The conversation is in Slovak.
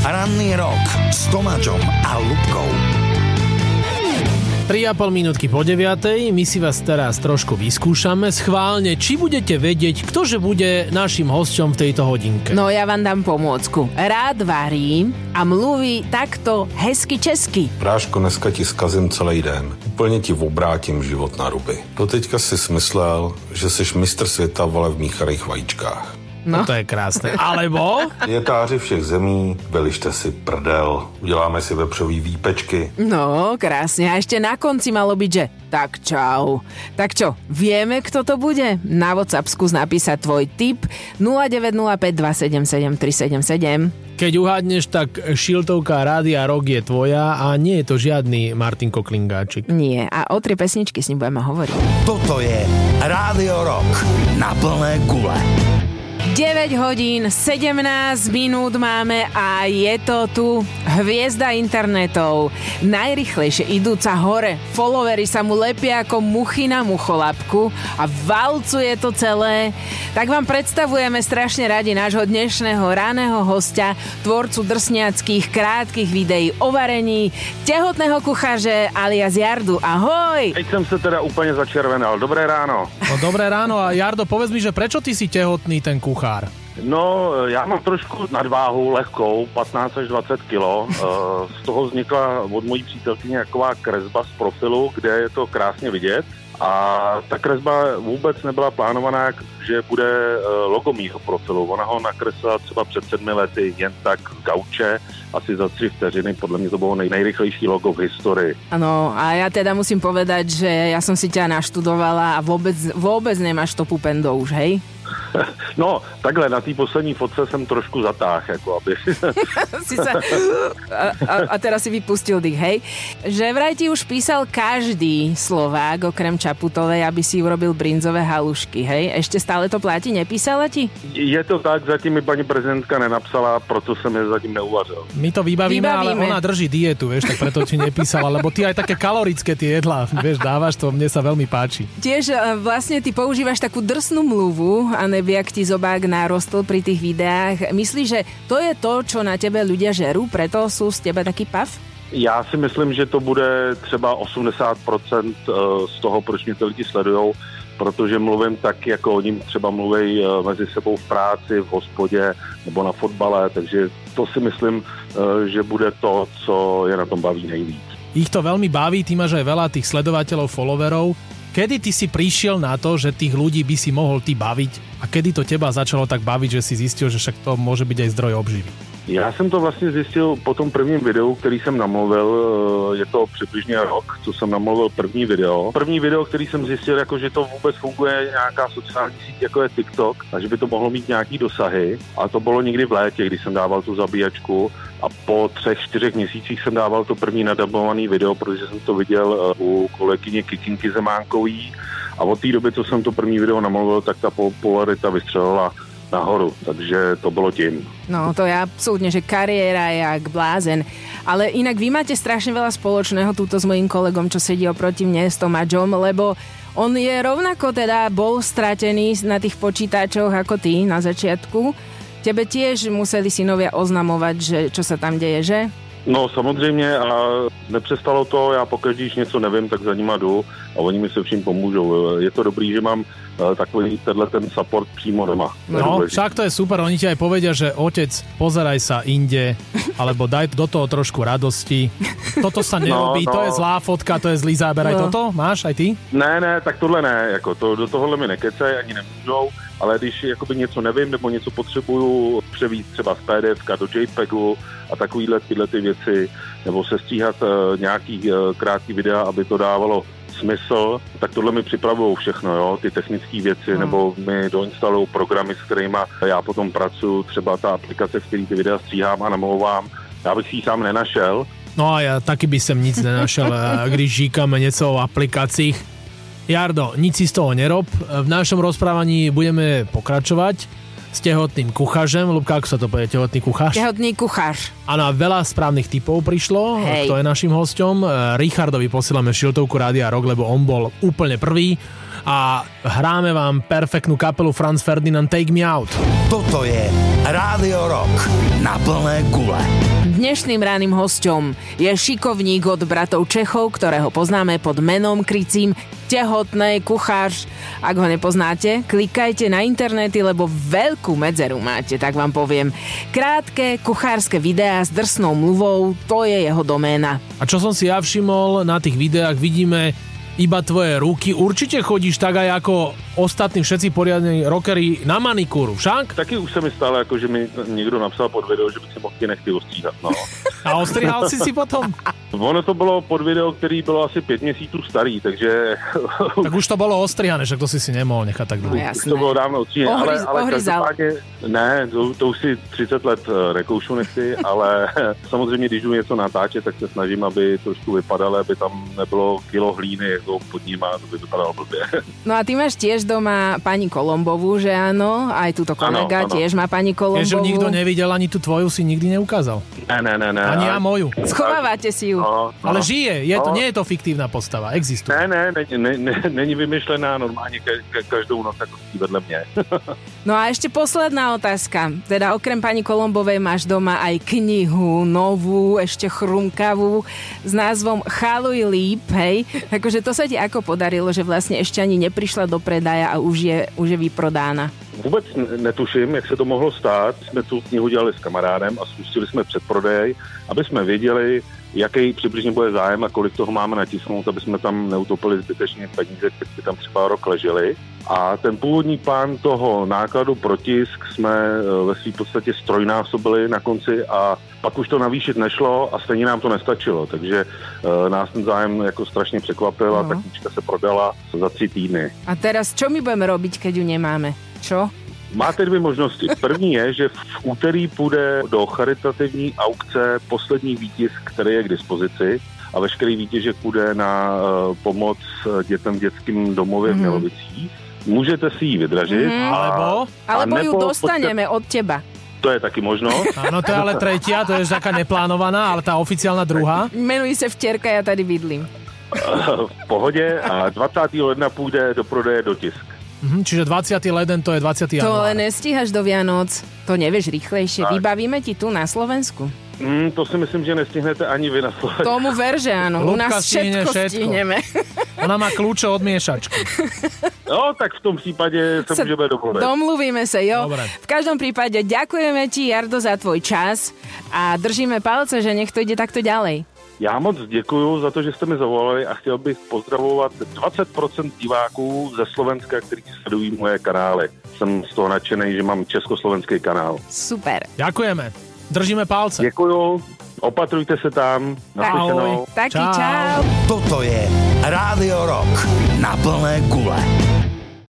Ranný rok s Tomáčom a Lubkou. 3,5 minútky po 9. My si vás teraz trošku vyskúšame. Schválne, či budete vedieť, ktože bude našim hosťom v tejto hodinke. No ja vám dám pomôcku. Rád varí a mluví takto hezky česky. Práško, dneska ti zkazím celý den. Úplně ti obrátím život na ruby. Doteďka si smyslel, že jsi mistr světa vole v mícharých vajíčkách. No. To je krásne. Alebo... Dietáři všech zemí, velište si prdel, uděláme si vepřový výpečky. No, krásne. A ešte na konci malo byť, že tak čau. Tak čo, vieme, kto to bude? Na WhatsApp skús napísať tvoj tip 0905 277 377. Keď uhádneš, tak šiltovka Rádia Rock je tvoja a nie je to žiadny Martin Koklingáčik. Nie, a o tri pesničky s ním budeme hovoriť. Toto je Rádio Rock na plné gule. 9 hodín, 17 minút máme a je to tu hviezda internetov. Najrychlejšie idúca hore. Followery sa mu lepia ako muchy na mucholapku a valcuje to celé. Tak vám predstavujeme strašne radi nášho dnešného ráneho hostia, tvorcu drsňackých krátkých videí o varení, tehotného kuchaře alias Jardu. Ahoj! Teď jsem se teda úplně začervenal. Dobré ráno. No dobré ráno a Jardo, povedz mi, že prečo ty si tehotný ten kuchár? No, já mám trošku nadváhu lehkou, 15 až 20 kilo. Eh, Z toho vznikla od mojí přítelkyně taková kresba z profilu, kde je to krásně vidět. A ta kresba vůbec nebyla plánovaná, že bude eh, logo mýho profilu. Ona ho nakreslila třeba před sedmi lety jen tak z gauče, asi za tři vteřiny. Podle mě to bylo nej, nejrychlejší logo v historii. Áno, a ja teda musím povedať, že ja som si ťa naštudovala a vôbec, vôbec nemáš to pupendo už, hej? No, takhle, na té poslední fotce jsem trošku zatáh, jako aby... si sa... A, a, teraz si vypustil dých, hej? Že vraj ti už písal každý Slovák, okrem Čaputovej, aby si urobil brinzové halušky, hej? Ešte stále to platí? Nepísala ti? Je to tak, zatím mi paní prezidentka nenapsala, proto jsem je zatím neuvařil. My to vybavíme, Vybavíme. ale ona drží dietu, vieš, tak preto ti nepísala, lebo ty aj také kalorické tie jedlá, vieš, dávaš to, mne sa veľmi páči. Tiež e, vlastne ty používaš takú drsnú mluvu a nevie, ak ti zobák narostol pri tých videách. Myslíš, že to je to, čo na tebe ľudia žerú, preto sú z teba taký pav? Já si myslím, že to bude třeba 80% z toho, proč mě ty lidi sledujou, protože mluvím tak, jako oni třeba mluví eh, mezi sebou v práci, v hospodě nebo na fotbale, takže to si myslím, eh, že bude to, co je na tom baví nejvíc. Ich to veľmi baví, ty máš aj veľa tých sledovateľov, followerov. Kedy ty si prišiel na to, že tých ľudí by si mohol ty baviť a kedy to teba začalo tak baviť, že si zistil, že však to môže byť aj zdroj obživy? Já jsem to vlastně zjistil po tom prvním videu, který jsem namluvil, eh, je to přibližně rok, co jsem namluvil první video. První video, který jsem zjistil, jako že to vůbec funguje nějaká sociální síť, jako je TikTok, a že by to mohlo mít nějaký dosahy. A to bylo někdy v létě, kdy jsem dával tu zabíjačku a po třech, čtyřech měsících jsem dával to první nadabovaný video, protože jsem to viděl eh, u kolegyně Kitinky Zemánkový a od té doby, co jsem to první video namluvil, tak ta popularita vystřelila nahoru, takže to bylo tím. No, to je absolútne, že kariéra je jak blázen. Ale inak vy máte strašne veľa spoločného túto s mojím kolegom, čo sedí oproti mne s Tomáčom, lebo on je rovnako teda bol stratený na tých počítačoch ako ty na začiatku. Tebe tiež museli synovia oznamovať, že čo sa tam deje, že? No samozřejmě a nepřestalo to, já pokaždé, když něco nevím, tak za nima jdu a oni mi se vším pomůžou. Je to dobrý, že mám eh, takový tenhle ten support přímo doma. To No, však to je super, oni ti aj povedia, že otec, pozeraj sa inde, alebo daj do toho trošku radosti. Toto sa nerobí, No, to no. je zlá fotka, to je zlý záber, aj No. toto máš, aj ty? Ne, ne, tak tohle ne, jako to, do tohohle mi nekecej, ani nemůžou, ale když jakoby něco nevím nebo něco potřebuju převíst třeba z PDF do JPEGu a takovýhle tyhle ty věci, nebo sestříhat uh, nějaký uh, krátký videa, aby to dávalo smysl, tak tohle mi připravují všechno, jo, ty technické věci, Hmm. nebo mi doinstalují programy, s kterými já potom pracuji, třeba ta aplikace, v který ty videa stříhám a namlouvám. Já bych si ji sám nenašel, No a ja taky by som nic nenašel, eh, když žíkame něco o aplikacích. Jardo, nic si z toho nerob. V našom rozprávaní budeme pokračovať s tehotným kuchařem. Lubka, ako sa to povie, tehotný kuchař? Tehotný kuchář. Áno, a veľa správnych typov prišlo, Hej. kto je našim hosťom. E, Richardovi posielame šiltovku Rádia Rock, lebo on bol úplne prvý. A hráme vám perfektnú kapelu Franz Ferdinand Take Me Out. Toto je Rádio Rock na plné gule. Dnešným ránnym hosťom je šikovník od bratov Čechov, ktorého poznáme pod menom krycím tehotnej kuchář. Ak ho nepoznáte, klikajte na internety, lebo veľkú medzeru máte, tak vám poviem. Krátke kuchárske videá s drsnou mluvou, to je jeho doména. A čo som si ja všimol, na tých videách vidíme iba tvoje ruky. Určite chodíš tak aj ako ostatní všetci poriadni rockery na manikúru, však? Taky už se mi stalo, jako, že mi někdo napsal pod video, že bych si mohl ty nechty ostříhat. No. A ostrihal si si potom? Ono to bylo pod video, který bylo asi pět měsíců starý, takže Tak už to bolo ostrihané, však to si si nemohol nechať tak No dlho. jasné. to bylo dávno ostříhané. Ale, Ohryz- ale ohryzal. každopádně, ne, to, to už si 30 let eh, nekoušu nechty, ale samozřejmě, když jdu něco natáčet, tak se snažím, aby trošku vypadalo, aby tam nebylo kilo hlíny jako pod ním a to by vypadalo blbě. No a ty máš tiež doma pani Kolombovú, že áno? Aj túto kolega Áno, áno. tiež má pani Kolombovú. Ju nikto nevidel, ani tú tvoju si nikdy neukázal. Ne, ne, ne, ne. Ani ja moju. Schovávate si ju. No, no. Ale žije, je to, No. nie je to fiktívna postava, existuje. Ne, ne, ne, ne, ne, není vymyšlená normálně ka, ka, každou noc spí vedle mě. No a ešte posledná otázka. Teda okrem pani Kolombovej máš doma aj knihu novú, ešte chrumkavú s názvom Chaluj líp, hej? Akože to sa ti ako podarilo, že vlastne ešte ani neprišla do predaja a už je, už je vyprodána. Vůbec netuším, jak se to mohlo stát. Jsme tu knihu dělali s kamarádem a spustili jsme předprodej, aby jsme věděli, jaký přibližně bude zájem a kolik toho máme natisnout, aby jsme tam neutopili zbytečně peníze, které by tam třeba rok ležely. A ten původní plán toho nákladu pro tisk jsme eh, ve své podstatě strojnásobili na konci a pak už to navýšit nešlo a stejně nám to nestačilo, takže uh, nás ten zájem jako strašně překvapil a No. ta knížka se prodala za tři týdny. A teraz čo my budeme robiť, keď ju nemáme? Čo? Máte dvě možnosti. První je, že v úterý půjde do charitativní aukce poslední výtisk, který je k dispozici a veškerý výtěžek půjde na uh, pomoc dětem v dětském domově Mhm. v Milovicích. Můžete si ji vydražit. Mhm. a- Alebo? Alebo ju dostaneme od teba. To je taky možno. Áno, to je ale tretia, to je taká neplánovaná, ale tá oficiálna druhá. Menuj sa vterka, ja tady bydlím. v pohodě a 20. ledna půjde do prodeje do tisk. Mhm, čiže 20. leden to je 20. To január. len nestíhaš do Vianoc. To nevieš rýchlejšie. Tak. Vybavíme ti tu na Slovensku. Mm, to si myslím, že nestihnete ani vy na Slovensku. Tomu ver, že áno. U nás stihne všetko, všetko. stihneme. Ona má kľúče od miešačky. No, tak v tom případě se Sa můžeme domluvit. Domluvíme sa, jo. Dobre. V každom prípade ďakujeme ti, Jardo, za tvoj čas a držíme palce, že nech to ide takto ďalej. Já moc děkuji za to, že jste mi zavolali a chtěl bych pozdravovat 20% diváků ze Slovenska, kteří sledují moje kanály. Jsem z toho nadšený, že mám československý kanál. Super. Ďakujeme. Držíme palce. Děkuju, opatrujte se tam. Naslyšenou. Taký Čau. čau. Toto je Rádio Rock na plné gule.